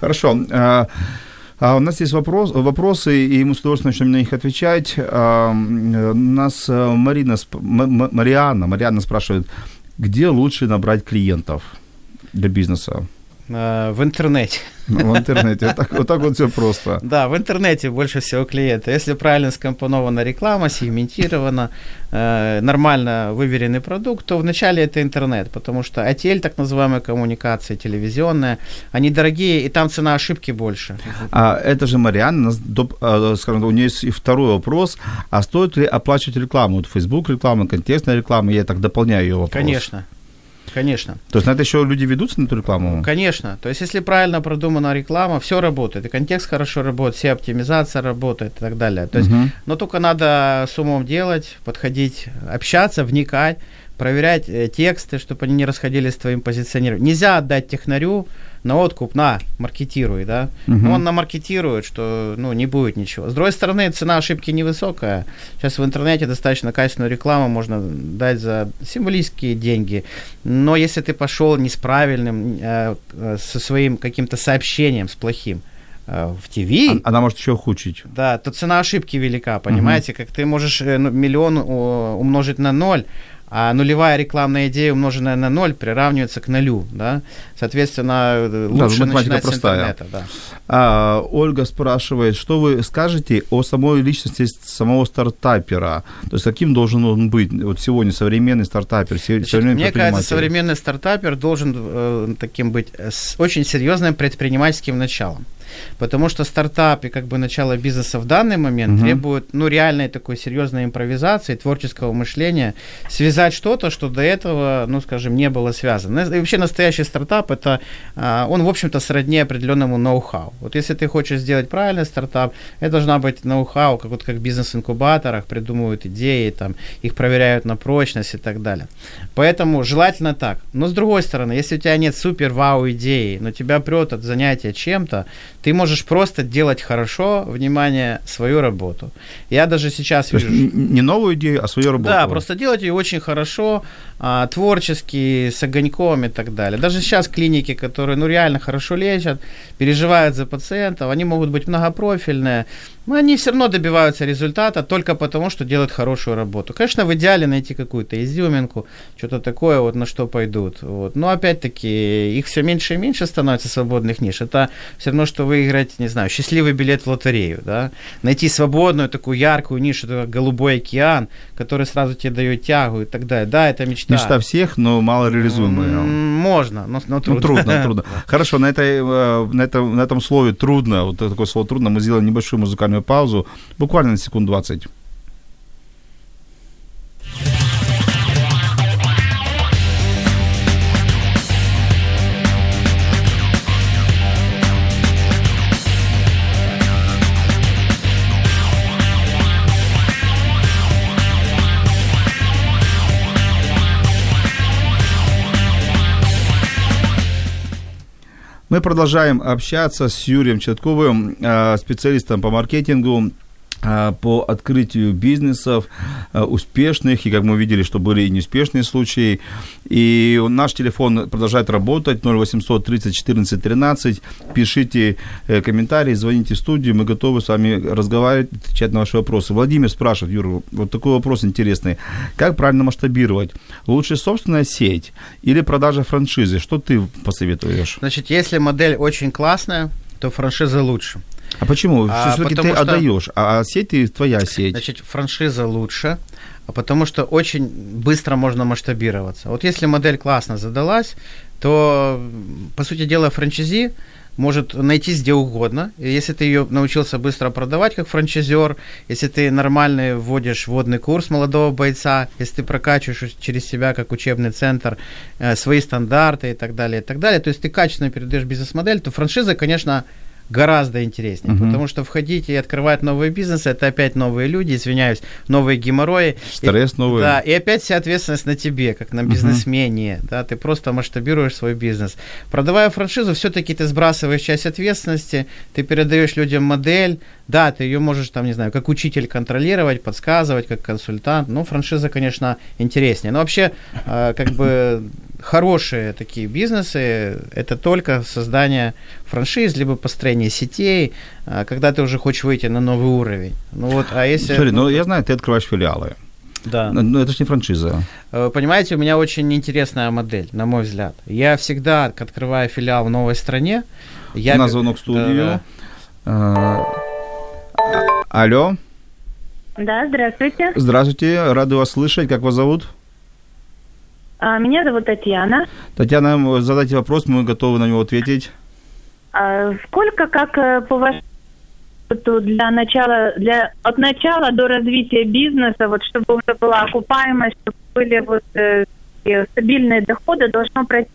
Хорошо. А, а у нас есть вопрос, вопросы, и мы с удовольствием начнем на них отвечать. А, нас э, Марина, Марианна, Марианна спрашивает, где лучше набрать клиентов для бизнеса? Э, В интернете. Ну, В интернете. Вот так, вот так вот все просто. Да, в интернете больше всего клиенты. Если правильно скомпонована реклама, сегментирована, э, нормально выверенный продукт, то вначале это интернет, потому что ATL, так называемая коммуникация телевизионная, они дорогие, и там цена ошибки больше. А это же Марианна, а, скажем у нее есть и второй вопрос. А стоит ли оплачивать рекламу? Вот Facebook реклама, контекстная реклама, я так дополняю ее вопрос. Конечно. Конечно. То есть на это еще люди ведутся на эту рекламу? Конечно. То есть, если правильно продумана реклама, все работает. И контекст хорошо работает, вся оптимизация работает и так далее. То есть, Мгм. но только надо с умом делать, подходить, общаться, вникать, проверять э, тексты, чтобы они не расходились с твоим позиционированием. Нельзя отдать технарю на откуп, на, маркетируй, да. Но он намаркетирует, что, ну, не будет ничего. С другой стороны, цена ошибки невысокая. Сейчас в интернете достаточно качественную рекламу можно дать за символические деньги. Но если ты пошел не с правильным, э, э, со своим каким-то сообщением, с плохим, э, в ТВ, А- Она может еще ухудшить. да, то цена ошибки велика, понимаете, как ты можешь ну, миллион умножить на ноль, а нулевая рекламная идея, умноженная на ноль, приравнивается к нулю, да, соответственно, э, лучше Да, математика начинать с простая. интернета, да. А, Ольга спрашивает, что вы скажете о самой личности самого стартапера? То есть каким должен он быть? Вот сегодня современный стартапер, Значит, современный мне кажется, современный стартапер должен э, таким быть э, с очень серьезным предпринимательским началом. Потому что стартап и как бы начало бизнеса в данный момент Мгм. требует ну, реальной такой серьезной импровизации, творческого мышления, связать что-то, что до этого, ну, скажем, не было связано. И вообще настоящий стартап, это а, он, в общем-то, сродни определенному ноу-хау. Вот если ты хочешь сделать правильный стартап, это должна быть ноу-хау, как, вот, как в бизнес-инкубаторах придумывают идеи, там, их проверяют на прочность и так далее. Поэтому желательно так. Но с другой стороны, если у тебя нет супер-вау идеи, но тебя прет от занятия чем-то, ты можешь просто делать хорошо, внимание, свою работу. Я даже сейчас То вижу... не новую идею, а свою работу. Да, просто делать ее очень хорошо, а, творчески, с огоньком и так далее. Даже сейчас клиники, которые ну, реально хорошо лечат, переживают за пациентов, они могут быть многопрофильные, но они все равно добиваются результата только потому, что делают хорошую работу. Конечно, в идеале найти какую-то изюминку, что-то такое, вот на что пойдут. Вот. Но опять-таки, их все меньше и меньше становится свободных ниш. Это все равно, что выиграть, не знаю, счастливый билет в лотерею. Да? Найти свободную такую яркую нишу, это голубой океан, который сразу тебе дает тягу и так далее. Да, это мечта. Мечта всех, но мало реализуемая. Можно, но, но Ну, трудно. трудно, трудно. Хорошо, на, этой, э, на, этом, на этом слове трудно, вот такое слово трудно, мы сделаем небольшую музыкальную паузу, буквально на секунд 20. Мы продолжаем общаться с Юрием Четковым, э, специалистом по маркетингу, по открытию бизнесов э, успешных, и как мы видели, что были и неуспешные случаи. И наш телефон продолжает работать, 0800 30 14 13. Пишите э, комментарии, звоните в студию, мы готовы с вами разговаривать, отвечать на ваши вопросы. Владимир спрашивает, Юра, вот такой вопрос интересный. Как правильно масштабировать? Лучше собственная сеть или продажа франшизы? Что ты посоветуешь? Значит, если модель очень классная, то франшиза лучше. А почему? А, Все-таки ты что- отдаешь, а сеть ты твоя сеть. Значит, франшиза лучше, а потому что очень быстро можно масштабироваться. Вот если модель классно задалась, то, по сути дела, франчайзи может найтись где угодно. И если ты ее научился быстро продавать как франчайзер, если ты нормальный вводишь вводный курс молодого бойца, если ты прокачиваешь через себя как учебный центр э, свои стандарты и так далее, и так далее, то есть ты качественно передаешь бизнес-модель, то франшиза, конечно, гораздо интереснее, Мгм. потому что входить и открывать новые бизнесы, это опять новые люди, извиняюсь, новые геморрои. Стресс И- новый. Да, и опять вся ответственность на тебе, как на бизнесмене, да, ты просто масштабируешь свой бизнес. Продавая франшизу, все-таки ты сбрасываешь часть ответственности, ты передаешь людям модель, да, ты ее можешь, там, не знаю, как учитель контролировать, подсказывать, как консультант, ну, франшиза, конечно, интереснее. Но вообще, э, как бы, хорошие такие бизнесы, это только создание франшиз, либо построение сетей, э, когда ты уже хочешь выйти на новый уровень. Ну вот, а если... Смотри, ну я знаю, ты открываешь филиалы. да. Но это же не франшиза. Э, Понимаете, у меня очень интересная модель, на мой взгляд. Я всегда открываю филиал в новой стране. Я бе- звонок студию. Да-да. А, Алло, Да, здравствуйте. здравствуйте, рады вас слышать. Как вас зовут? А, Меня зовут Татьяна. Татьяна, задайте вопрос, мы готовы на него ответить. А Сколько, как э, по вашему для начала, для от начала до развития бизнеса, вот чтобы уже была окупаемость, чтобы были вот э, стабильные доходы, должно пройти?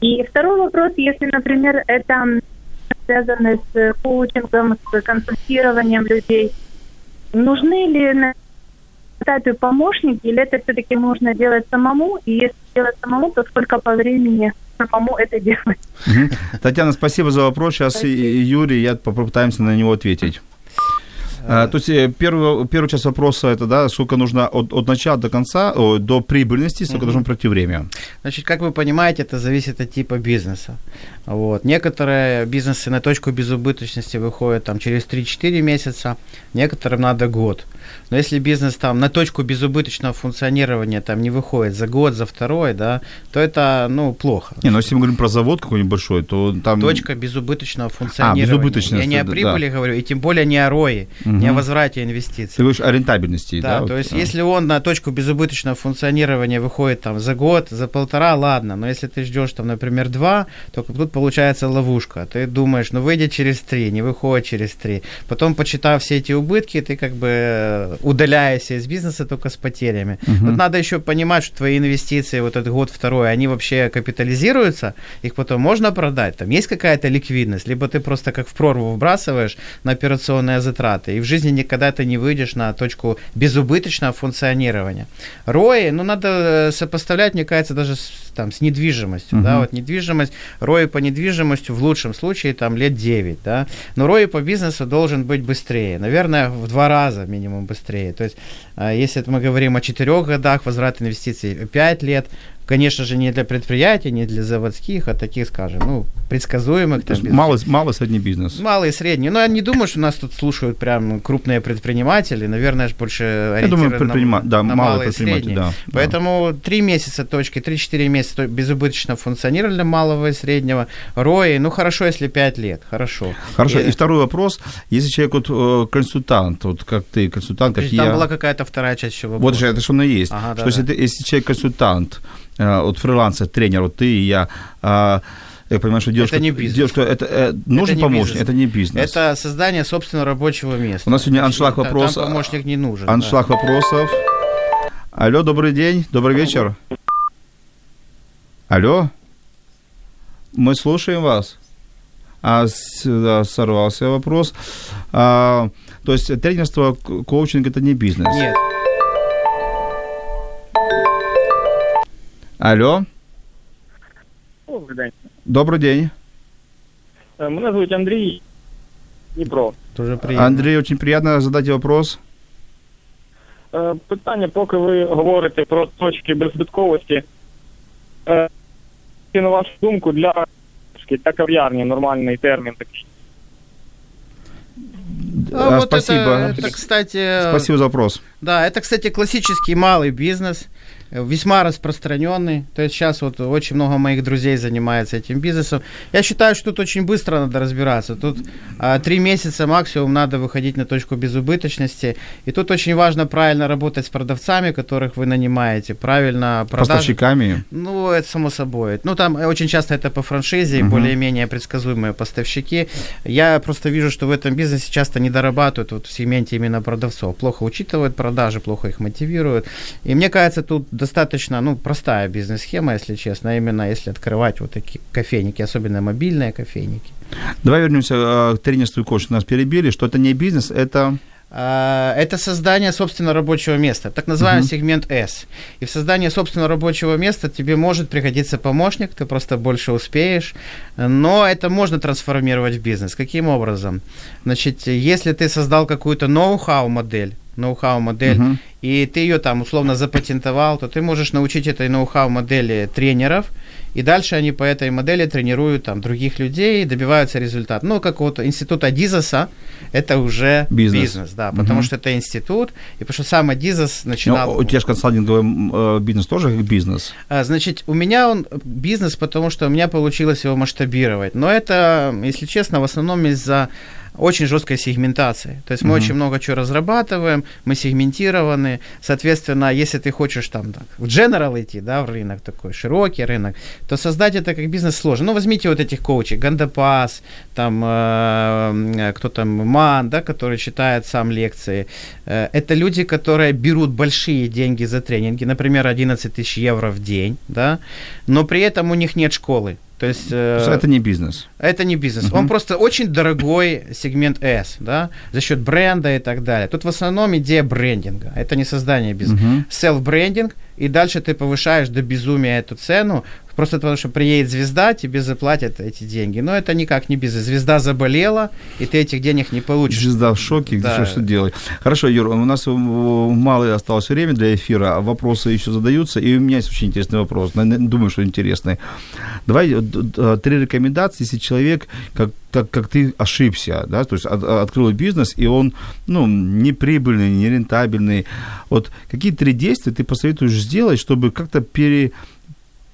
И второй вопрос, если, например, это связано с коучингом, с консультированием людей, нужны ли на этапе помощники, или это все-таки нужно делать самому? И если делать самому, то сколько по времени самому это делать? Татьяна, спасибо за вопрос. Сейчас и Юрий, я попытаемся на него ответить. А, то есть э, первый, первая часть вопроса это, да, сколько нужно от, от начала до конца, о, до прибыльности, сколько Мгм. должно пройти время. Значит, как вы понимаете, это зависит от типа бизнеса. Вот. Некоторые бизнесы на точку безубыточности выходят там, через 3-4 месяца, некоторым надо год. Но если бизнес там на точку безубыточного функционирования там не выходит за год, за второй, да, то это, ну, плохо. Не, ну если мы говорим про завод какой-нибудь большой, то там... Точка безубыточного функционирования. безубыточности, Я не о да, прибыли говорю, и тем более не о ROI, не о возврате Ты инвестиций. говоришь о рентабельности, да? Да, вот, то есть а. если он на точку безубыточного функционирования выходит там за год, за полтора, ладно, но если ты ждешь там, например, два, то тут получается ловушка. Ты думаешь, ну выйдет через три, не выходит через три. Потом, почитав все эти убытки, ты как бы э, удаляешься из бизнеса только с потерями. Мгм. Тут надо еще понимать, что твои инвестиции вот этот год второй, они вообще капитализируются, их потом можно продать, там есть какая-то ликвидность, либо ты просто как в прорву выбрасываешь на операционные затраты, и в жизни никогда ты не выйдешь на точку безубыточного функционирования. ROI, ну, надо э, сопоставлять, мне кажется, даже с, там, с недвижимостью, да, Мгм. вот недвижимость, ROI по недвижимости в лучшем случае там лет 9, да, но ROI по бизнесу должен быть быстрее, наверное, в два раза минимум быстрее, то есть а если мы говорим о четырех годах, возврат инвестиций 5 лет, конечно же, не для предприятий, не для заводских, а таких, скажем, ну, предсказуемых. То там, малый, малый средний бизнес. Малый и средний. Но я не думаю, что нас тут слушают прям крупные предприниматели. Наверное, больше Я думаю, предпринима... да, на малый малые и предприниматель, средние. да. да. Поэтому 3 месяца точки, 3-4 месяца то- безубыточно функционировали для малого и среднего. ROI, ну хорошо, если 5 лет, хорошо. Хорошо, И- и второй вопрос. Если человек вот э, консультант, вот как ты, консультант, как там я... была какая-то вторая часть еще Вот вопроса. же это что оно и есть. Ага, что да, если, да. ты, если человек консультант, э, вот фрилансер, тренер, вот ты и я, а, я понимаю, что девушка... Это не бизнес. Девушка, это э, нужен не помощник, бизнес. это не бизнес. Это создание собственного рабочего места. У нас сегодня аншлаг Там- вопрос. Там помощник не нужен. Аншлаг вопросов. Алло, добрый день, добрый вечер. Алло, мы слушаем вас. А, да, сорвался вопрос. А, то есть тренерство, коучинг – это не бизнес? Да. Нет. Алло, Добрий день. добрий день. Е, Мене звуть Андрій Дніпро. Тоже приятно. Андрей, очень приятно задать вопрос. Е, Питання, поки ви говорите про точки беззбитковості. Е, і На вашу думку, для для кав'ярні нормальний термін такий. А А, вот спасибо. Это, это, кстати, Спасибо за вопрос. да, это, кстати, классический малый бизнес, э, весьма распространенный. То есть сейчас вот очень много моих друзей занимается этим бизнесом. Я считаю, что тут очень быстро надо разбираться. Тут а, три месяца максимум надо выходить на точку безубыточности. И тут очень важно правильно работать с продавцами, которых вы нанимаете, правильно продажи. Поставщиками. Ну, это само собой. Ну, там э, очень часто это по франшизе, Мгм. более-менее предсказуемые поставщики. Я просто вижу, что в этом бизнесе часто не дорабатывают вот в сегменте именно продавцов. Плохо учитывают продажи, плохо их мотивируют. И мне кажется, тут достаточно, ну, простая бизнес-схема, если честно, а именно если открывать вот такие кофейники, особенно мобильные кофейники. Давай вернемся э, к тренерству и коучингу. Нас перебили, что это не бизнес, это... А, Это создание собственного рабочего места, так называемый Мгм. сегмент S. И в создании собственного рабочего места тебе может пригодиться помощник, ты просто больше успеешь, но это можно трансформировать в бизнес. Каким образом? Значит, если ты создал какую-то ноу-хау модель, ноу-хау модель, Мгм. и ты ее там условно запатентовал, то ты можешь научить этой ноу-хау модели тренеров, и дальше они по этой модели тренируют там других людей, добиваются результата. Ну, как вот институт Адизаса, это уже Бизнес. бизнес, да, потому что это институт, и потому что сам Адизас начинал... Ну, у тебя же консалтинговый э, бизнес тоже как бизнес. А, Значит, у меня он бизнес, потому что у меня получилось его масштабировать. Но это, если честно, в основном из-за очень жесткой сегментации. То есть мы Мгм. очень много чего разрабатываем, мы сегментированы. Соответственно, если ты хочешь там так, в general идти, да, в рынок такой, широкий рынок, то создать это как бизнес сложно. Ну, возьмите вот этих коучей, Гандапас, там, э, кто там, Ман, да, который читает сам лекции. Э, это люди, которые берут большие деньги за тренинги, например, 11 тысяч евро в день, да, но при этом у них нет школы. То есть, э, это не бизнес. это не бизнес. Мгм. Он просто очень дорогой сегмент S, да, за счет бренда и так далее. Тут в основном идея брендинга. Это не создание бизнеса. Мгм. Self-брендинг, и дальше ты повышаешь до безумия эту цену, просто потому что приедет звезда, тебе заплатят эти деньги. Но это никак не бизнес. Звезда заболела, и ты этих денег не получишь. Звезда в шоке, Да. что, что делать. Хорошо, Юр, у нас э, мало осталось времени для эфира, вопросы еще задаются, и у меня есть очень интересный вопрос, думаю, что интересный. Давай э, д- три рекомендации, если человек, как, как, как ты ошибся, да, то есть от- открыл бизнес, и он, ну, неприбыльный, нерентабельный. Вот какие три действия ты посоветуешь сделать, чтобы как-то пере,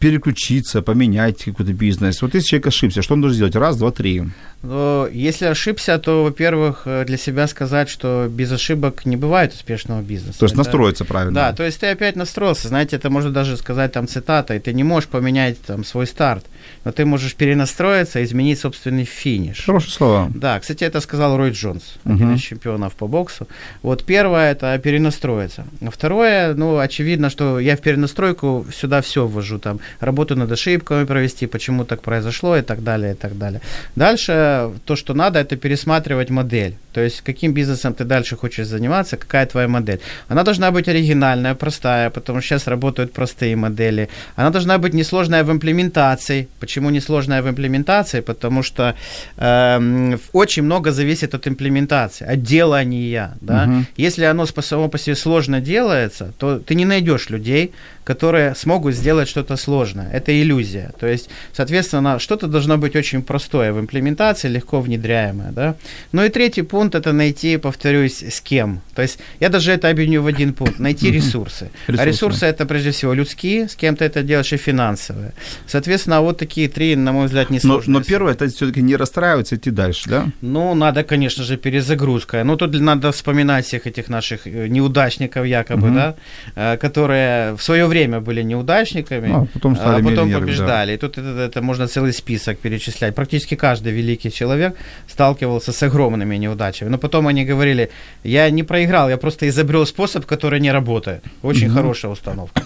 переключиться, поменять какой-то бизнес? Вот если человек ошибся, что он должен сделать? Раз, два, три. Но если ошибся, то, во-первых, э, для себя сказать, что без ошибок не бывает успешного бизнеса. То есть Это- настроиться правильно. Да, то есть ты опять настроился. Знаете, это можно даже сказать там цитата, и ты не можешь поменять там свой старт, но ты можешь перенастроиться и изменить собственный финиш. Хорошие слова. Да, кстати, это сказал Рой Джонс, один Мгм. из чемпионов по боксу. Вот первое это перенастроиться. Второе, ну, очевидно, что я в перенастройку сюда все ввожу, там, работу над ошибками провести, почему так произошло и так далее, и так далее. Дальше то, что надо, это пересматривать модель. То есть, каким бизнесом ты дальше хочешь заниматься, какая твоя модель. Она должна быть оригинальная, простая, потому что сейчас работают простые модели. Она должна быть несложная в имплементации. Почему несложная в имплементации? Потому что эм, очень много зависит от имплементации, от делания. Да? Мгм. Если оно само по себе сложно делается, то ты не найдешь людей, которые смогут сделать что-то сложное. Это иллюзия. То есть, соответственно, что-то должно быть очень простое в имплементации, легко внедряемое. Да? Ну и третий пункт – это найти, повторюсь, с кем. То есть, я даже это объединю в один пункт – найти ресурсы. А Ресурсы. ресурсы – это прежде всего людские, с кем ты это делаешь, и финансовые. Соответственно, вот такие три, на мой взгляд, Но, несложные. но первое, это все-таки не расстраиваться, идти дальше, да? Ну, надо, конечно же, перезагрузка. Ну, тут надо вспоминать всех этих наших э, неудачников, якобы, Мгм. да, э, которые в свое время были неудачниками, Ну, а потом стали а потом миллионерами, да. побеждали. И тут это, это можно целый список перечислять. Практически каждый великий человек сталкивался с огромными неудачами. Но потом они говорили, я не проиграл, я просто изобрел способ, который не работает. Очень Мгм. хорошая установка.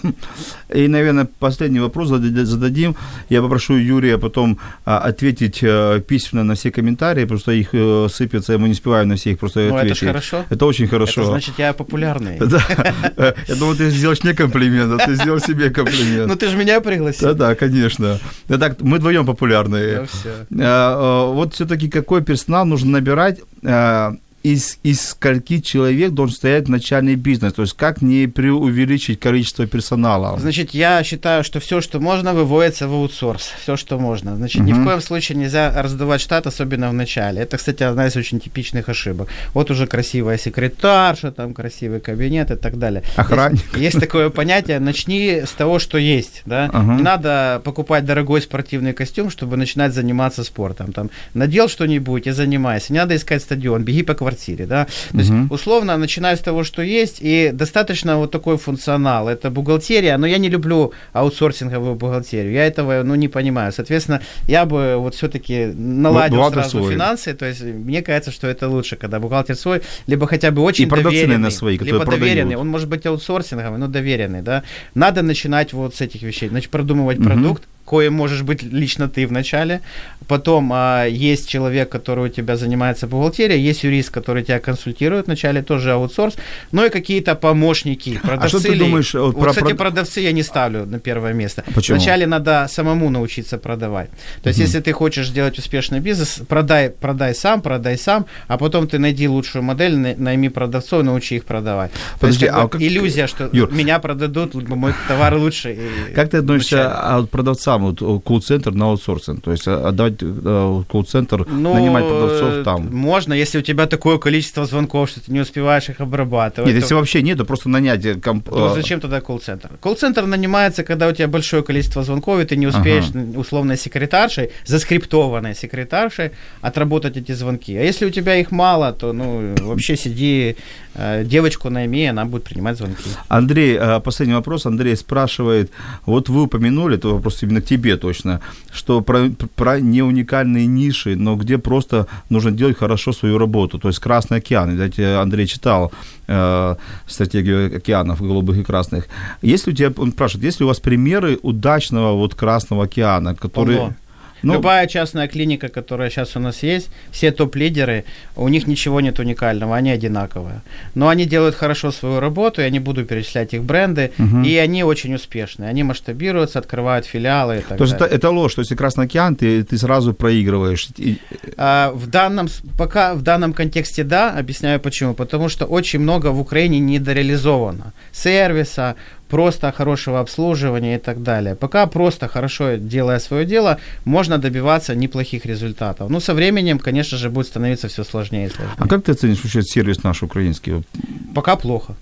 И, наверное, последний вопрос задади- зададим. Я попрошу Юрия потом а, ответить а, письменно на все комментарии, потому что их э, сыпется, и мы не успеваем на все их просто Ну, это ответить. ж хорошо. Это очень хорошо. Это значит, я популярный. Да. Э, Я думал, ты сделаешь мне комплимент, а ты сделал себе комплимент. Ну, ты же меня пригласил. Да, да, конечно. Да, так, мы вдвоем популярные. Ну, всё. А, а, Вот все-таки какой персонал нужно набирать, а, из, из скольки человек должен стоять начальный бизнес? То есть как не преувеличить количество персонала? Значит, я считаю, что все, что можно, выводится в аутсорс. Все, что можно. Значит, ни в коем случае нельзя раздувать штат, особенно в начале. Это, кстати, одна из очень типичных ошибок. Вот уже красивая секретарша, там красивый кабинет и так далее. Охранник. Есть, есть такое понятие, начни с того, что есть. Да? Ага. Не надо покупать дорогой спортивный костюм, чтобы начинать заниматься спортом. Там, надел что-нибудь и занимайся. Не надо искать стадион, беги по квартире. Да? То есть, условно, начиная с того, что есть, и достаточно вот такой функционал. Это бухгалтерия, но я не люблю аутсорсинговую бухгалтерию. Я этого, ну, не понимаю. Соответственно, я бы вот все-таки наладил бухгалтер сразу свой. финансы. То есть, мне кажется, что это лучше, когда бухгалтер свой, либо хотя бы очень И доверенный. наверное, свои, либо продают. доверенный. Он может быть аутсорсинговый, но доверенный, да. Надо начинать вот с этих вещей. Значит, продумывать Мгм. продукт, коим можешь быть лично ты в начале. Потом а, есть человек, который у тебя занимается бухгалтерией, есть юрист, который тебя консультирует вначале, тоже аутсорс. Ну и какие-то помощники, продавцы. А что ты думаешь, вот Вот, про кстати, прод- продавцы я не ставлю на первое место. Почему? Вначале надо самому научиться продавать. То есть, Мгм. если ты хочешь сделать успешный бизнес, продай, продай сам, продай сам, а потом ты найди лучшую модель, на- найми продавцов, научи их продавать. Есть, Подожди, как а как- иллюзия, что Юр. меня продадут, мой товар лучше. Как ты относишься вначале. а, продавцам, вот э, колл-центр на аутсорсинг? То есть а, отдавать э, колл-центр, Ну, нанимать продавцов э, там? Можно, если у тебя такое количество звонков, что ты не успеваешь их обрабатывать. Нет, то- если вообще нет, то просто нанять э, комп... то э, зачем тогда колл-центр? Колл-центр нанимается, когда у тебя большое количество звонков, и ты не успеешь Ага. условной секретаршей, заскриптованной секретаршей отработать эти звонки. А если у тебя их мало, то ну вообще сиди, э, девочку найми, она будет принимать звонки. Андрей, э, последний вопрос. Андрей спрашивает, вот вы упомянули, это вопрос именно к тебе точно, что про, про неуникальные ниши, но где просто нужно делать хорошо свою работу, то есть Красный океан. Видать, э, Андрей читал э, стратегию океанов, голубых и красных. Есть ли у тебя, он спрашивает, есть ли у вас примеры удачного вот Красного океана, который... Полно. Ну- Любая частная клиника, которая сейчас у нас есть, все топ-лидеры, у них ничего нет уникального, они одинаковые. Но они делают хорошо свою работу, я не буду перечислять их бренды, и они очень успешные. Они масштабируются, открывают филиалы и так То есть это, это ложь, то есть Красный океан, ты, ты сразу проигрываешь. А, в данном, пока в данном контексте да, объясняю почему. Потому что очень много в Украине недореализовано. Сервиса, просто хорошего обслуживания и так далее. Пока просто хорошо делая свое дело, можно добиваться неплохих результатов. Ну, со временем, конечно же, будет становиться все сложнее и сложнее. А как ты оценишь вообще сервис наш украинский? Пока плохо.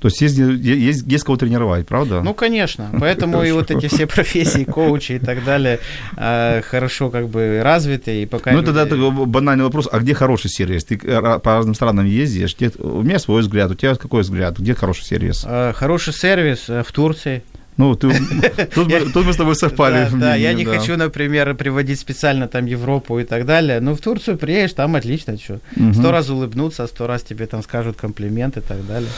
То есть есть, есть, есть кого тренировать, правда? Ну, конечно. Поэтому и вот эти все профессии, коучи и так далее, э, хорошо как бы развиты. И пока Ну, люди- тогда банальный вопрос, а где хороший сервис? Ты э, по разным странам ездишь, где, у меня свой взгляд, у тебя какой взгляд, где хороший сервис? Э, Хороший сервис э, в Турции. Ну, ты, тут, мы, тут мы с тобой совпали. Да, в да, я мнении, не да. хочу, например, приводить специально там Европу и так далее. Но в Турцию приедешь, там отлично, что. Сто раз улыбнуться, сто раз тебе там скажут комплимент и так далее.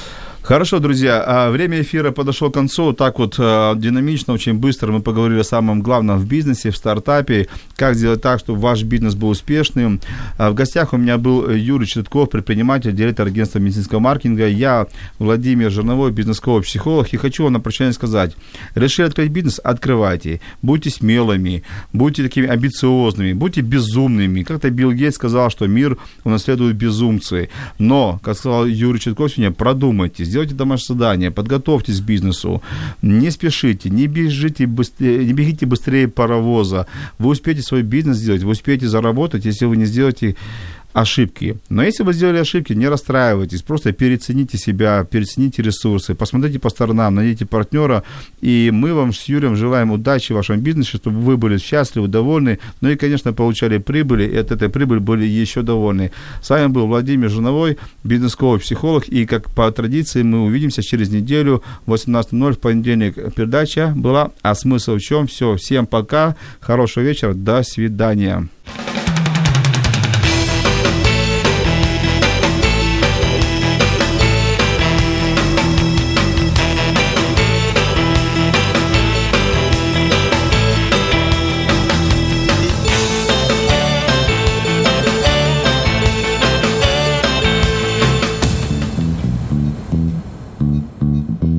Хорошо, друзья, а, время эфира подошло к концу. Так вот а, динамично, очень быстро мы поговорили о самом главном в бизнесе, в стартапе, как сделать так, чтобы ваш бизнес был успешным. А, В гостях у меня был Юрий Четков, предприниматель, директор агентства медицинского маркетинга. Я Владимир Жирновой, бизнес-коуч, психолог. И хочу вам на прощание сказать, решили открыть бизнес, открывайте. Будьте смелыми, будьте такими амбициозными, будьте безумными. Как-то Билл Гейтс сказал, что мир унаследуют безумцы. Но, как сказал Юрий Четков сегодня, продумайте, сделайте домашнее задание, подготовьтесь к бизнесу, не спешите, не бежите быстрее, не бегите быстрее паровоза. Вы успеете свой бизнес сделать, вы успеете заработать, если вы не сделаете ошибки. Но если вы сделали ошибки, не расстраивайтесь, просто перецените себя, перецените ресурсы, посмотрите по сторонам, найдите партнера, и мы вам с Юрием желаем удачи в вашем бизнесе, чтобы вы были счастливы, довольны, ну и, конечно, получали прибыли, и от этой прибыли были еще довольны. С вами был Владимир Жиновой, бизнес-коуч, психолог, и, как по традиции, мы увидимся через неделю в 18.00 в понедельник. Передача была «А смысл в чем?» Все, всем пока, хорошего вечера, до свидания.